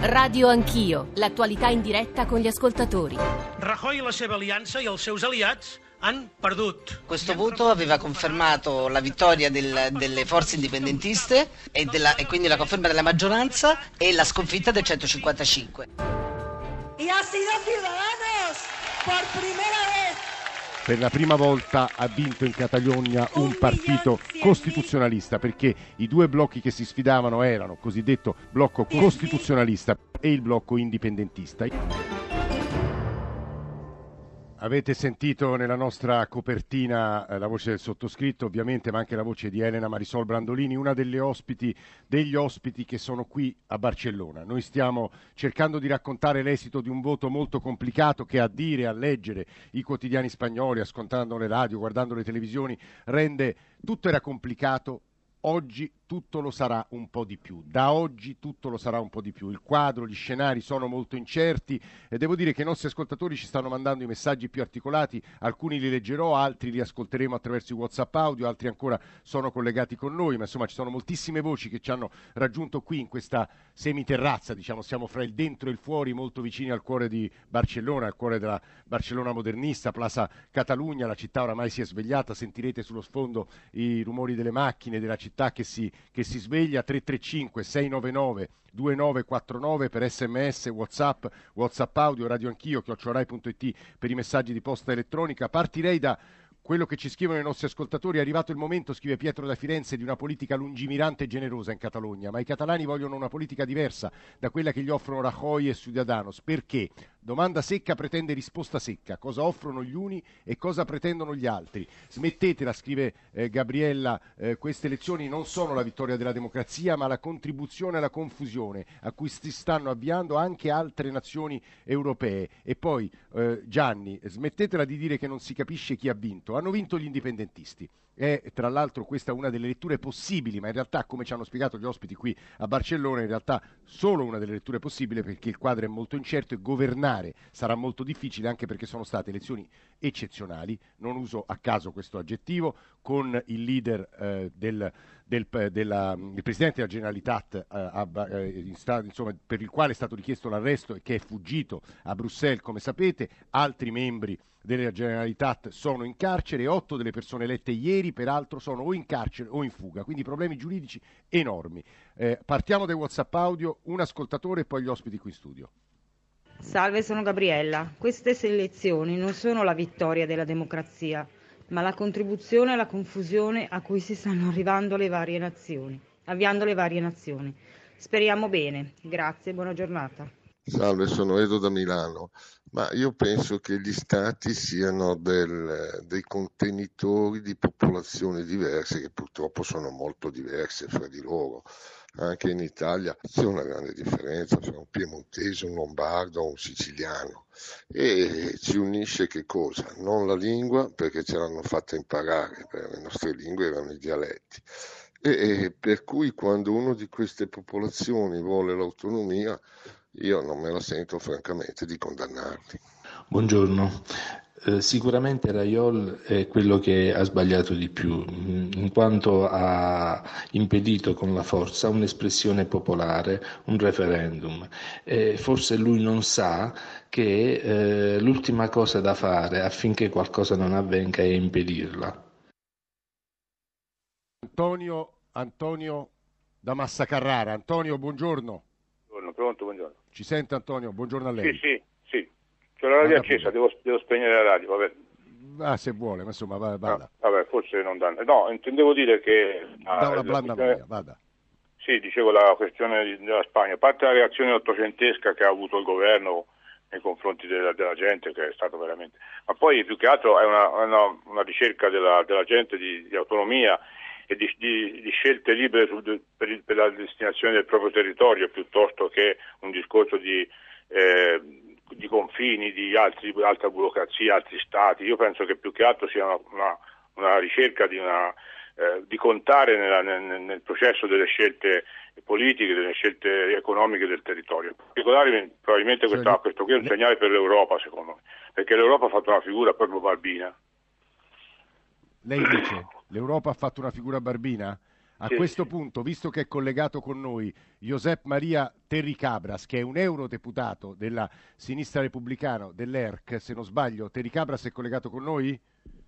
Radio Anch'io, l'attualità in diretta con gli ascoltatori. Rajoy e la seva aliança i els seus aliats han perdut. Questo voto aveva confermato la vittoria del- delle forze indipendentiste e, della- e quindi la conferma della maggioranza e la sconfitta del 155. Y ha sido Ciudadanos por primera vez. Per la prima volta ha vinto in Catalogna un partito costituzionalista perché i due blocchi che si sfidavano erano il cosiddetto blocco costituzionalista e il blocco indipendentista. Avete sentito nella nostra copertina eh, la voce del sottoscritto, ovviamente, ma anche la voce di Elena Marisol Brandolini, una delle ospiti, degli ospiti che sono qui a Barcellona. Noi stiamo cercando di raccontare l'esito di un voto molto complicato che a dire, a leggere i quotidiani spagnoli, ascoltando le radio, guardando le televisioni, rende tutto era complicato. Oggi tutto lo sarà un po' di più, da oggi tutto lo sarà un po' di più. Il quadro, gli scenari sono molto incerti e devo dire che i nostri ascoltatori ci stanno mandando i messaggi più articolati, alcuni li leggerò, altri li ascolteremo attraverso i WhatsApp audio, altri ancora sono collegati con noi, ma insomma ci sono moltissime voci che ci hanno raggiunto qui in questa semiterrazza, diciamo, siamo fra il dentro e il fuori, molto vicini al cuore di Barcellona, al cuore della Barcellona modernista, Plaza Catalugna, la città oramai si è svegliata, sentirete sullo sfondo i rumori delle macchine, della città che si, che si sveglia, 335 699 2949 per sms, whatsapp, whatsapp audio, radio anch'io, chiocciorai.it per i messaggi di posta elettronica. Partirei da quello che ci scrivono i nostri ascoltatori, è arrivato il momento, scrive Pietro da Firenze, di una politica lungimirante e generosa in Catalogna, ma i catalani vogliono una politica diversa da quella che gli offrono Rajoy e Ciudadanos. Perché? Domanda secca pretende risposta secca. Cosa offrono gli uni e cosa pretendono gli altri? Smettetela, scrive eh, Gabriella, eh, queste elezioni non sono la vittoria della democrazia, ma la contribuzione alla confusione a cui si stanno avviando anche altre nazioni europee. E poi, eh, Gianni, smettetela di dire che non si capisce chi ha vinto. Hanno vinto gli indipendentisti. È tra l'altro questa una delle letture possibili, ma in realtà, come ci hanno spiegato gli ospiti qui a Barcellona, in realtà solo una delle letture possibili perché il quadro è molto incerto e governare sarà molto difficile anche perché sono state elezioni eccezionali, non uso a caso questo aggettivo, con il leader eh, del, del, della, il Presidente della Generalitat eh, a, eh, in sta, insomma, per il quale è stato richiesto l'arresto e che è fuggito a Bruxelles, come sapete, altri membri della Generalitat sono in carcere, otto delle persone elette ieri peraltro sono o in carcere o in fuga, quindi problemi giuridici enormi. Eh, partiamo dai WhatsApp audio, un ascoltatore e poi gli ospiti qui in studio. Salve, sono Gabriella. Queste elezioni non sono la vittoria della democrazia, ma la contribuzione alla confusione a cui si stanno arrivando le varie nazioni, avviando le varie nazioni. Speriamo bene. Grazie, buona giornata. Salve, sono Edo da Milano, ma io penso che gli stati siano del- dei contenitori di popolazioni diverse che purtroppo sono molto diverse fra di loro. Anche in Italia c'è una grande differenza tra un piemontese, un lombardo o un siciliano e ci unisce che cosa? Non la lingua perché ce l'hanno fatta imparare, perché le nostre lingue erano i dialetti. E per cui quando uno di queste popolazioni vuole l'autonomia, io non me la sento francamente di condannarli. Buongiorno. Eh, sicuramente Raiol è quello che ha sbagliato di più, in quanto ha impedito con la forza un'espressione popolare, un referendum. E forse lui non sa che eh, l'ultima cosa da fare affinché qualcosa non avvenga è impedirla. Antonio, Antonio da Massa Carrara. Antonio, buongiorno. Buongiorno, pronto, buongiorno. Ci sente Antonio? Buongiorno a lei. Sì, sì, C'ho la radio accesa, devo, devo spegnere la radio, vabbè. Ah, se vuole, ma insomma, va- vada. Ah, vabbè, forse non danno. No, intendevo dire che... ah, Da una la blanda noia, vada. Sì, dicevo la questione della Spagna. A parte la reazione ottocentesca che ha avuto il governo nei confronti della, della gente, che è stato veramente... Ma poi più che altro è una, una- una ricerca della, della gente di, di autonomia e di, di- di scelte libere sul- per, il- per la destinazione del proprio territorio, piuttosto che un discorso di, eh, di confini, di altri- altra burocrazia, altri stati. Io penso che più che altro sia una, una- una ricerca di una eh, di contare nella- nel, nel processo delle scelte politiche, delle scelte economiche del territorio. In particolare probabilmente questa- questo qui è un segnale per l'Europa secondo me, perché l'Europa ha fatto una figura proprio barbina. Lei dice, l'Europa ha fatto una figura barbina? A Sì, questo sì. punto, visto che è collegato con noi Josep Maria Terricabras, che è un eurodeputato della sinistra repubblicana dell'ERC, se non sbaglio, Terricabras è collegato con noi?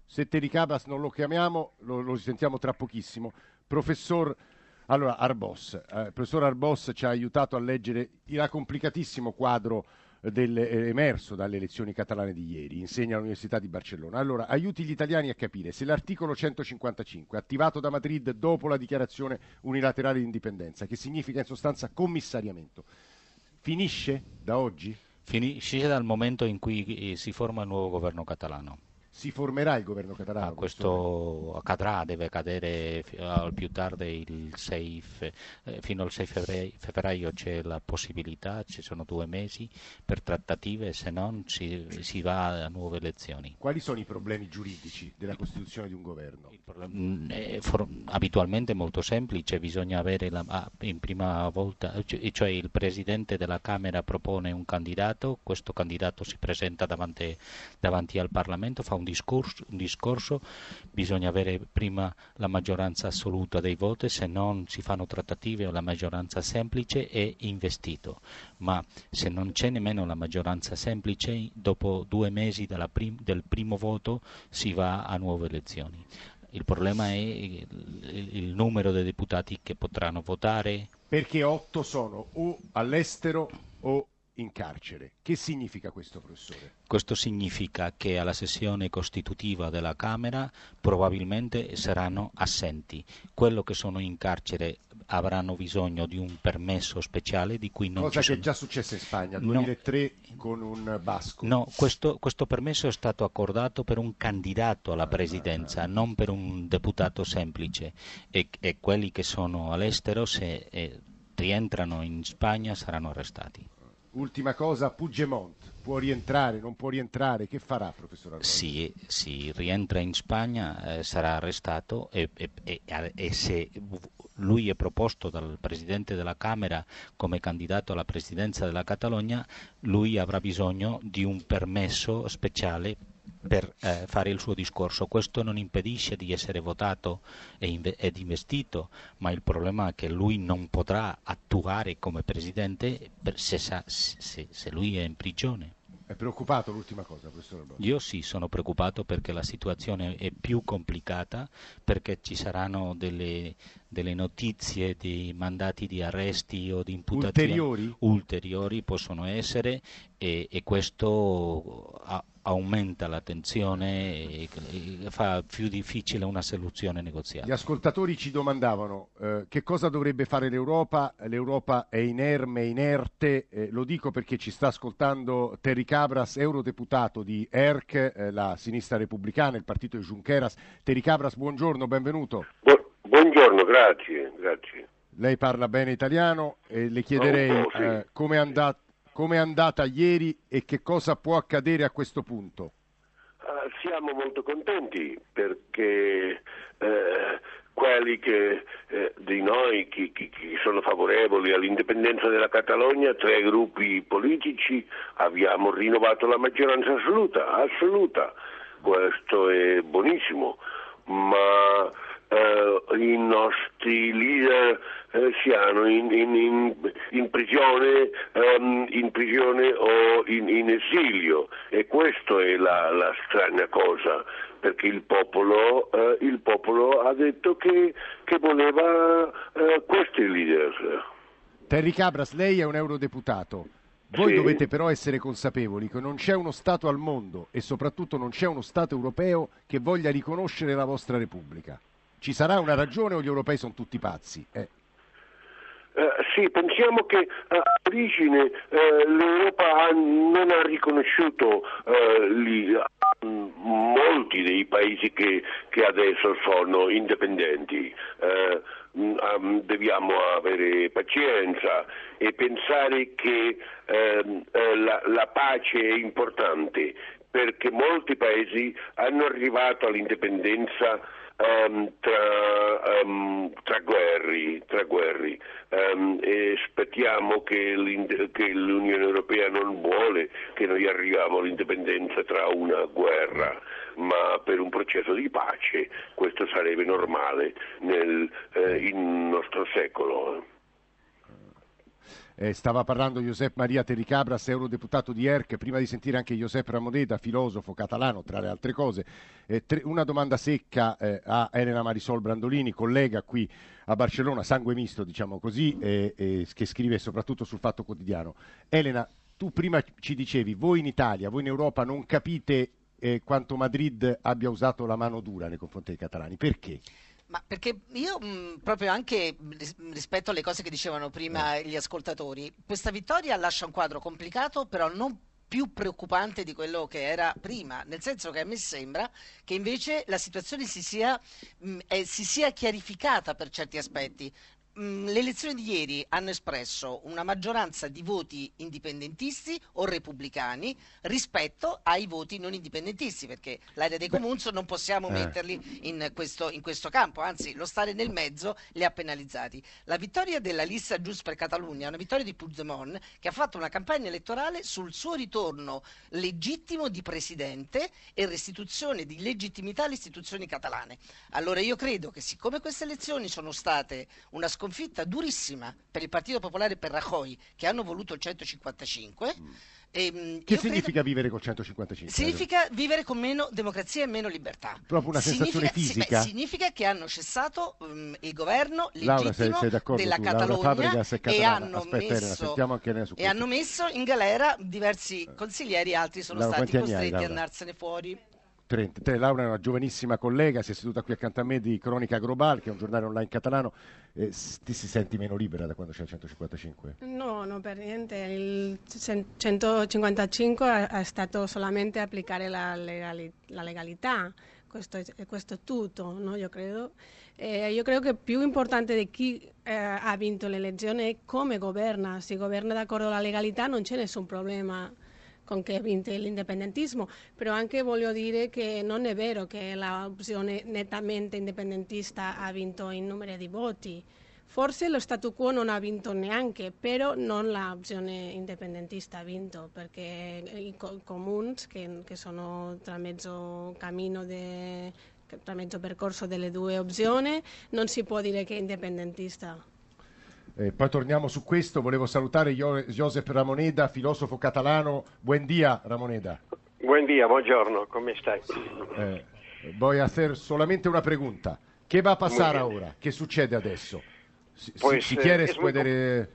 Se Terricabras non lo chiamiamo, lo, lo sentiamo tra pochissimo. Professor allora, Arbos, eh, professor Arbos ci ha aiutato a leggere il complicatissimo quadro del- eh, emerso dalle elezioni catalane di ieri, insegna all'Università di Barcellona. Allora, aiuti gli italiani a capire se l'articolo 155, attivato da Madrid dopo la dichiarazione unilaterale di indipendenza, che significa in sostanza commissariamento, finisce da oggi? Finisce dal momento in cui eh, si forma il nuovo governo catalano. Si formerà il governo catalano? Ah, questo accadrà, deve accadere al più tardi il 6, fe- eh, fino al 6 febbraio, febbraio c'è la possibilità, ci sono due mesi per trattative, se non si, si va a nuove elezioni. Quali sono i problemi giuridici della costituzione di un governo? Mm, È for- abitualmente molto semplice, bisogna avere la, ah, in prima volta, cioè cioè il Presidente della Camera propone un candidato, questo candidato si presenta davanti, davanti al Parlamento, fa un discorso, discorso, bisogna avere prima la maggioranza assoluta dei voti, se non si fanno trattative o la maggioranza semplice è investito, ma se non c'è nemmeno la maggioranza semplice, dopo due mesi prim- del primo voto si va a nuove elezioni. Il problema è il, il numero dei deputati che potranno votare. Perché otto sono o all'estero o in carcere. Che significa questo, professore? Questo significa che alla sessione costitutiva della Camera probabilmente saranno assenti. Quello che sono in carcere avranno bisogno di un permesso speciale di cui non Cosa ci che è sono. già successa in Spagna, No. 2003 con un basco. No, questo, questo permesso è stato accordato per un candidato alla presidenza, non per un deputato semplice e, e quelli che sono all'estero se eh, rientrano in Spagna saranno arrestati. Ultima cosa, Puigdemont può rientrare, non può rientrare, che farà, professor Arroyo? Si, si rientra in Spagna eh, sarà arrestato e, e- e- e se lui è proposto dal Presidente della Camera come candidato alla Presidenza della Catalogna, lui avrà bisogno di un permesso speciale per eh, fare il suo discorso. Questo non impedisce di essere votato e ed investito, ma il problema è che lui non potrà attuare come Presidente per- se, sa- se- se lui è in prigione. È preoccupato l'ultima cosa, professor Arroyo? Io sì, sono preoccupato perché la situazione è più complicata, perché ci saranno delle, delle notizie di mandati di arresti o di imputazioni Ulteriori? ulteriori possono essere e, e questo a- aumenta la tensione e, e fa più difficile una soluzione Gli negoziale. ascoltatori ci domandavano eh, che cosa dovrebbe fare l'Europa. L'Europa è inerme, inerte, eh, lo dico perché ci sta ascoltando Terry Cabras, eurodeputato di ERC, eh, la sinistra repubblicana, il partito di Junqueras. Terry Cabras, buongiorno, benvenuto. Buongiorno, grazie, grazie. Lei parla bene italiano e le chiederei eh, come è andata come è andata ieri e che cosa può accadere a questo punto. Ah, siamo molto contenti perché eh, quelli che, eh, di noi che, che- che sono favorevoli all'indipendenza della Catalogna, tre gruppi politici, abbiamo rinnovato la maggioranza assoluta, assoluta. Questo è buonissimo, ma eh, i nostri leader eh, siano in, in- in- prigione, ehm, in prigione o in, in esilio e questa è la, la strana cosa perché il popolo, eh, il popolo ha detto che, che voleva eh, questi leader. Terry Cabras, lei è un eurodeputato. Voi Sì. dovete però essere consapevoli che non c'è uno Stato al mondo e soprattutto non c'è uno Stato europeo che voglia riconoscere la vostra Repubblica. Ci sarà una ragione o gli europei sono tutti pazzi? Eh, Eh, sì, pensiamo che eh, all'origine eh, l'Europa ha- non ha riconosciuto eh, li- mm, molti dei paesi che, che adesso sono indipendenti. Eh, mm, um, dobbiamo avere pazienza e pensare che ehm, eh, la, la pace è importante perché molti paesi hanno arrivato all'indipendenza ehm, tra, ehm, tra guerri, tra guerri. Ehm, e aspettiamo che, che l'Unione Europea non vuole che noi arriviamo all'indipendenza tra una guerra, ma per un processo di pace questo sarebbe normale nel eh, nostro secolo. Eh, stava parlando Josep Maria Terricabras, eurodeputato di ERC, prima di sentire anche Josep Ramoneda, filosofo catalano, tra le altre cose. Eh, tre- una domanda secca eh, a Elena Marisol Brandolini, collega qui a Barcellona, sangue misto, diciamo così, che scrive soprattutto sul Fatto Quotidiano. Elena, tu prima ci dicevi, voi in Italia, voi in Europa non capite eh, quanto Madrid abbia usato la mano dura nei confronti dei catalani. Perché? Ma perché io mh, proprio anche ris- rispetto alle cose che dicevano prima gli ascoltatori, questa vittoria lascia un quadro complicato, però non più preoccupante di quello che era prima, nel senso che a me sembra che invece la situazione si sia, mh, eh, si sia chiarificata per certi aspetti. Mh, Le elezioni di ieri hanno espresso una maggioranza di voti indipendentisti o repubblicani rispetto ai voti non indipendentisti, perché l'area dei comuns non possiamo Eh. metterli in questo, in questo campo, anzi lo stare nel mezzo li ha penalizzati. La vittoria della lista Gius per Catalunya è una vittoria di Puigdemont che ha fatto una campagna elettorale sul suo ritorno legittimo di presidente e restituzione di legittimità alle istituzioni catalane. Allora io credo che siccome queste elezioni sono state una sconfitta durissima per il Partito Popolare e per Rajoy che hanno voluto il 155, ehm, Che io credo- significa vivere col 155? Significa vivere con meno democrazia e meno libertà. Proprio una sensazione Significa- sì, fisica? beh, significa che hanno cessato mm, il governo Laura, legittimo sei, sei della tu? Catalogna e hanno, Aspetta, messo, Elena e hanno messo in galera diversi consiglieri, altri sono Laura, stati anni hai, costretti a andarsene fuori. 30. Te, Laura è una giovanissima collega, si è seduta qui accanto a me di Cronica Global, che è un giornale online catalano. Eh, ti si senti meno libera da quando c'è il 155? No, no, per niente. Il 155 è, stato solamente applicare la, legali- la legalità, questo è, questo è tutto, no? io credo. Eh, io credo che più importante di chi eh, ha vinto l'elezione è come governa. Se governa d'accordo alla legalità non c'è nessun problema con che vince l'indipendentismo, però anche voglio dire che non è vero che l'opzione nettamente indipendentista ha vinto in numero di voti. Forse lo statu quo non ha vinto neanche, però non l'opzione indipendentista ha vinto, perché i co- comuns, che, che sono tra mezzo cammino, tra mezzo percorso delle due opzioni, non si può dire che è indipendentista. Eh, poi torniamo su questo, volevo salutare Io- Josep Ramoneda, filosofo catalano. Buen dia, Ramoneda. Buen día, buongiorno, come stai? Eh, voy a hacer solamente una pregunta. ¿Qué va a pasar Muy bien. ahora? ¿Qué sucede adesso? Si, si- Pues, si eh, quieres es muy eh,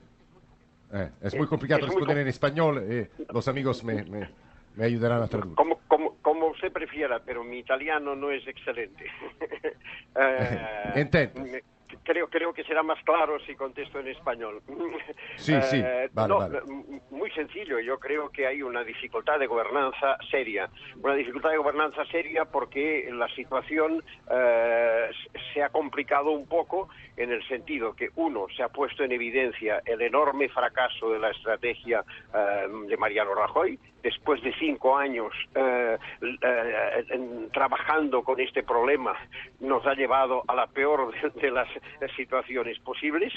eh, es muy complicado es muy responder com- en español. eh, los amigos me, me- me ayudarán a traducir. Como, como, como usted prefiera, pero mi italiano no es excelente. Eh, Entiendo. me- Creo, creo que será más claro si contesto en español. Sí, sí, vale, no, vale. m- Muy sencillo, yo creo que hay una dificultad de gobernanza seria. Una dificultad de gobernanza seria porque la situación eh, se ha complicado un poco en el sentido que, uno, se ha puesto en evidencia el enorme fracaso de la estrategia eh, de Mariano Rajoy, después de cinco años eh, eh, trabajando con este problema, nos ha llevado a la peor de, de las situaciones posibles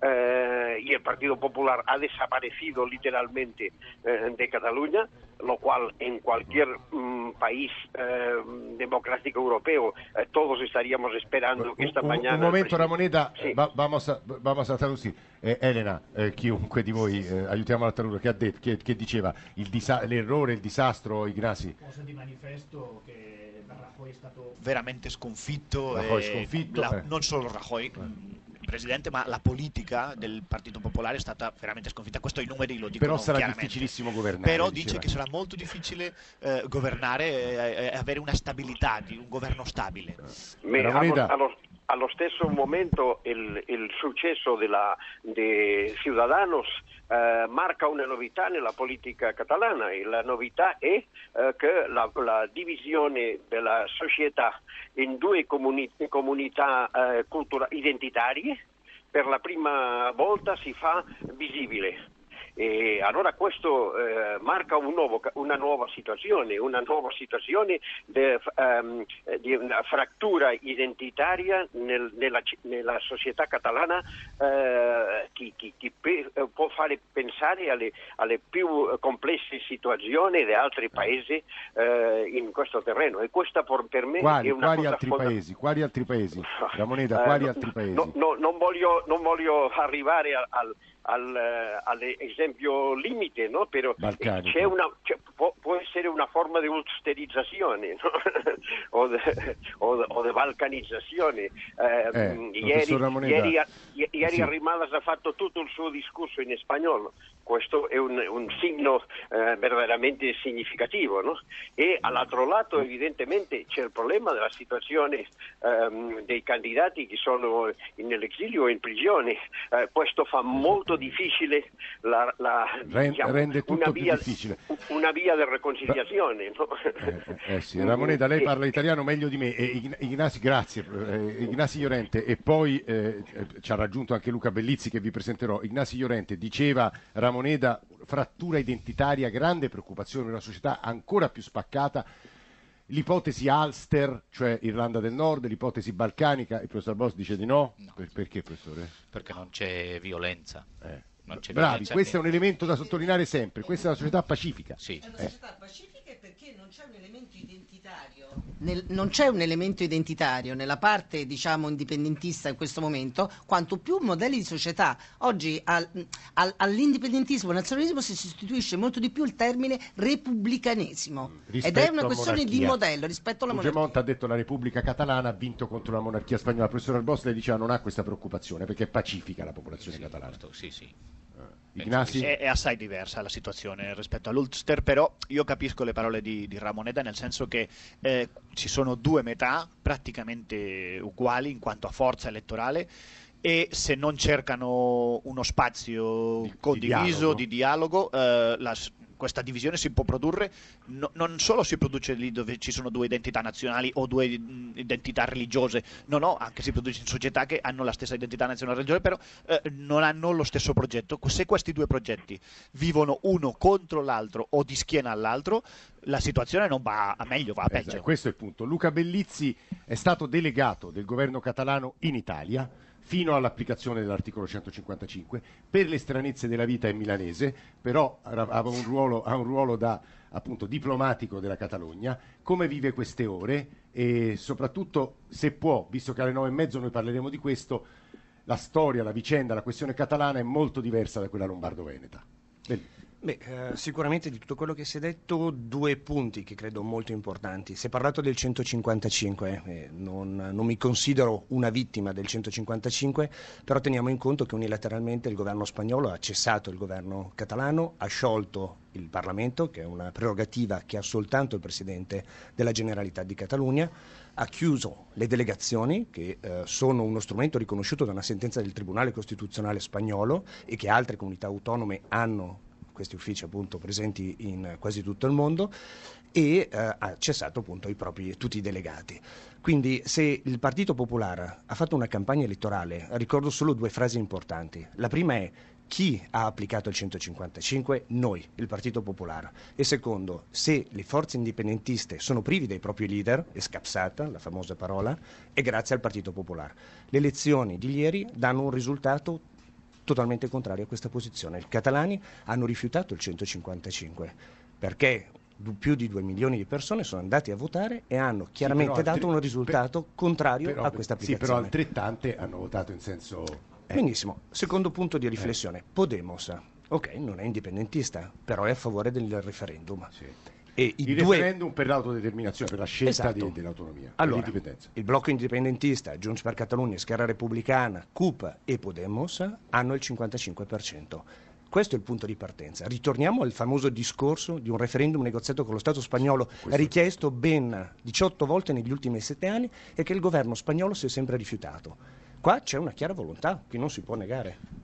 eh, y el Partido Popular ha desaparecido literalmente eh, de Cataluña, lo cual en cualquier mm, país eh, democrático europeo eh, todos estaríamos esperando que esta Un, mañana... un momento, Ramoneda, Sì. va- vamos, a, vamos a traducire. Eh, Elena, eh, chiunque di voi, eh, aiutiamo la tradurre, che, che, che diceva il disa- l'errore, il disastro, i grassi. cosa di manifesto che Rajoy è stato veramente sconfitto, Rajoy sconfitto, la- eh. non solo Rajoy mh, presidente ma la politica del Partito Popolare è stata veramente sconfitta questo i numeri lo dicono Però sarà chiaramente. difficilissimo governare. però diceva. dice che sarà molto difficile eh, governare e e avere una stabilità di un governo stabile Me- allo, Ramoneda. allo- allo stesso momento il, il successo della, de Ciudadanos eh, marca una novità nella politica catalana. E la novità è eh, che la, la divisione della società in due comuni- comunità eh, cultura- identitarie per la prima volta si fa visibile allora questo eh, marca un nuovo, una nuova situazione, una nuova situazione de, um, di una frattura identitaria nel, nella, nella, società catalana eh, che, che, che, può fare pensare alle, alle, più complesse situazioni di altri paesi eh, in questo terreno e questa per me quali, è una quali cosa altri fonda- paesi? Quali altri paesi? La moneta, quali Eh, altri paesi? no, no, non, voglio, non voglio arrivare al, al, eh, all'esempio limite, no? Però Balcanico. c'è una, c'è- può, può essere una forma di ulsterizzazione no? o di balcanizzazione. Eh, Eh, ieri ieri, ieri Sì. Arrimadas ha fatto tutto il suo discorso in spagnolo, questo è un, un signo eh, veramente significativo. no? E all'altro lato evidentemente c'è il problema della situazione ehm, dei candidati che sono nell'esilio o in prigione. Eh, questo fa molto difficile la, la- Ren- diciamo, rende tutto una, più via, difficile. una via di riconciliazione. no? Eh sì, Ramoneda, lei parla italiano meglio di me. E Ign- Ignasi, grazie. eh, Ignasi Iorente, e poi eh, eh, ci ha raggiunto anche Luca Bellizzi che vi presenterò. Ignasi Iorente diceva Ramoneda, frattura identitaria, grande preoccupazione una società ancora più spaccata. L'ipotesi Ulster, cioè Irlanda del Nord, l'ipotesi balcanica, il professor Boss dice di no. Per- perché, professore? perché non c'è violenza. Non c'è Bravi, violenza questo è che- un elemento da sottolineare sempre. Questa è una società pacifica. Sì. È una Eh. società pacifica perché non c'è un elemento identitario. Nel- non c'è un elemento identitario nella parte diciamo indipendentista in questo momento, quanto più modelli di società. Oggi al- al- all'indipendentismo e al nazionalismo si sostituisce molto di più il termine repubblicanesimo ed è Rispetto una questione di monarchia. modello rispetto alla monarchia. Ha detto la Repubblica Catalana ha vinto contro la monarchia spagnola. Il professor Albos lei diceva non ha questa preoccupazione perché è pacifica la popolazione catalana. Sì, sì. Ignasi? È, è assai diversa la situazione rispetto all'Ulster, però io capisco le parole di, di Ramoneda nel senso che eh, ci sono due metà praticamente uguali in quanto a forza elettorale e se non cercano uno spazio condiviso dialogo. di dialogo, eh, la questa divisione si può produrre, no- non solo si produce lì dove ci sono due identità nazionali o due identità religiose, no, no, anche si produce in società che hanno la stessa identità nazionale e religiosa, però eh, non hanno lo stesso progetto. Se questi due progetti vivono uno contro l'altro o di schiena all'altro, la situazione non va a meglio, va a peggio. Esatto, questo è il punto. Luca Bellizzi è stato delegato del governo catalano in Italia fino all'applicazione dell'articolo 155 per le stranezze della vita è milanese, però ha un ruolo, ha un ruolo da appunto diplomatico della Catalogna, come vive queste ore e soprattutto se può, visto che alle nove e mezzo noi parleremo di questo, la storia, la vicenda, la questione catalana è molto diversa da quella lombardo-veneta. Bellizzi. Beh, eh, sicuramente di tutto quello che si è detto, due punti che credo molto importanti. Si è parlato del 155, eh, non, non mi considero una vittima del 155, però teniamo in conto che unilateralmente il governo spagnolo ha cessato il governo catalano, ha sciolto il Parlamento, che è una prerogativa che ha soltanto il Presidente della Generalità di Catalogna, ha chiuso le delegazioni, che eh, sono uno strumento riconosciuto da una sentenza del Tribunale Costituzionale spagnolo e che altre comunità autonome hanno questi uffici appunto presenti in quasi tutto il mondo e eh, ha cessato appunto propri, tutti i delegati. Quindi se il Partito Popolare ha fatto una campagna elettorale, ricordo solo due frasi importanti. La prima è chi ha applicato il 155? Noi, il Partito Popolare. E secondo, se le forze indipendentiste sono privi dei propri leader, è scapsata la famosa parola, è grazie al Partito Popolare. Le elezioni di ieri danno un risultato totalmente contrario a questa posizione. I catalani hanno rifiutato il 155 perché più di 2 milioni di persone sono andati a votare e hanno chiaramente altri- dato un risultato contrario Però- a questa Sì, applicazione. però altrettante hanno votato in senso... eh. Benissimo. Secondo punto di riflessione. Podemos, ok, non è indipendentista, però è a favore del referendum. E i Il due... referendum per l'autodeterminazione, per la scelta Esatto. di- dell'autonomia, Allora, il blocco indipendentista, Junts per Catalunya, Scherra Repubblicana, CUP e Podemos hanno il 55%. Questo è il punto di partenza. Ritorniamo al famoso discorso di un referendum negoziato con lo Stato spagnolo, richiesto ben 18 volte negli ultimi sette anni e che il governo spagnolo si è sempre rifiutato. Qua c'è una chiara volontà che non si può negare.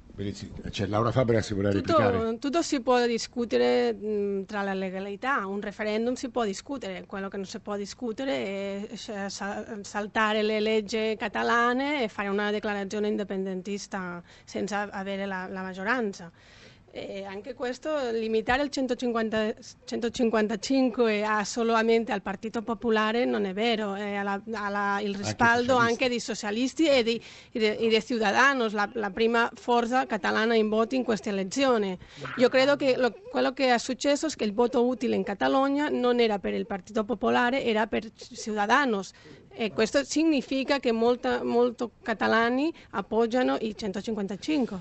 C'è Laura Fabra si voleva replicare. Tutto, tutto si può discutere mh, tra la legalità, un referendum si può discutere, quello che non si può discutere è eh, sa- saltare le leggi catalane e fare una dichiarazione indipendentista senza avere la, la maggioranza. E anche questo, limitare il 150, 155 a solamente al Partito Popolare non è vero, è alla, alla, il rispaldo anche, anche, dei socialisti e dei, e dei Ciudadanos, la, la, prima forza catalana in voti in questa elezione. Io credo che lo, quello che è successo è che il voto utile in Catalogna non era per il Partito Popolare, era per Ciudadanos. E questo significa che molto catalani appoggiano i 155.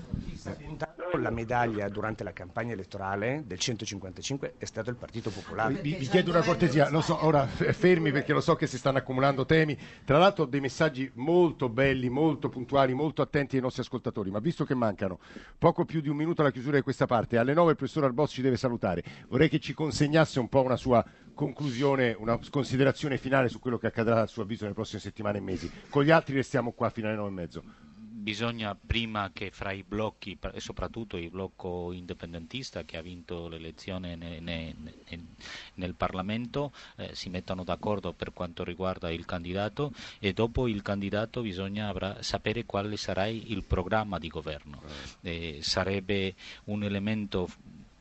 La medaglia durante la campagna elettorale del 155 è stato il Partito Popolare. Vi, vi chiedo una cortesia, so, ora fermi perché lo so che si stanno accumulando temi. Tra l'altro dei messaggi molto belli, molto puntuali, molto attenti ai nostri ascoltatori, ma visto che mancano poco più di un minuto alla chiusura di questa parte, alle 9 il professor Arbos ci deve salutare. Vorrei che ci consegnasse un po' una sua conclusione, una considerazione finale su quello che accadrà a suo avviso nelle prossime settimane e mesi. Con gli altri restiamo qua fino alle nove e mezzo. Bisogna prima che fra i blocchi, e soprattutto il blocco indipendentista che ha vinto l'elezione ne, ne, ne, nel Parlamento, eh, si mettano d'accordo per quanto riguarda il candidato e dopo il candidato bisogna avrà, sapere quale sarà il programma di governo. Eh, sarebbe un elemento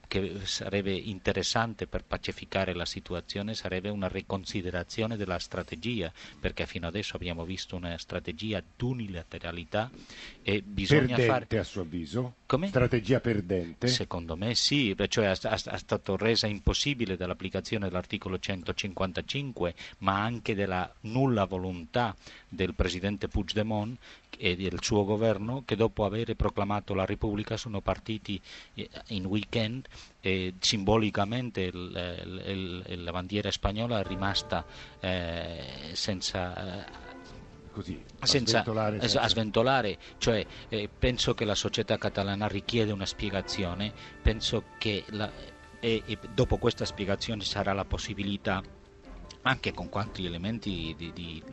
che sarebbe interessante per pacificare la situazione sarebbe una riconsiderazione della strategia, perché fino adesso abbiamo visto una strategia d'unilateralità e bisogna perdente, fare... a suo avviso? Come? Strategia perdente? Secondo me sì, cioè è, stata resa impossibile dall'applicazione dell'articolo 155, ma anche della nulla volontà del presidente Puigdemont e del suo governo che dopo aver proclamato la Repubblica sono partiti eh, in weekend e simbolicamente il, il, il, la bandiera spagnola è rimasta eh, senza eh, così, a senza, sventolare, senza... a sventolare. Cioè, eh, penso che la società catalana richiede una spiegazione, penso che la, e, e dopo questa spiegazione sarà la possibilità, anche con quanti elementi di, di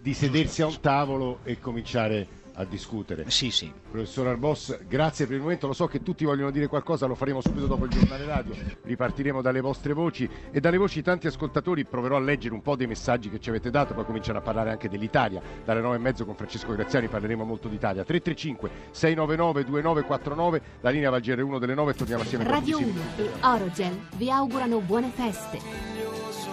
di sedersi a un tavolo e cominciare a discutere. Sì, sì. Professor Arbos, grazie per il momento. Lo so che tutti vogliono dire qualcosa, lo faremo subito dopo il giornale radio. Ripartiremo dalle vostre voci e dalle voci di tanti ascoltatori. Proverò a leggere un po' dei messaggi che ci avete dato, poi cominciano a parlare anche dell'Italia. Dalle 9 e mezzo con Francesco Graziani parleremo molto d'Italia. 335 699 2949, la linea va al GR1 delle 9 e torniamo assieme. Radio 1 e Orogel vi augurano buone feste.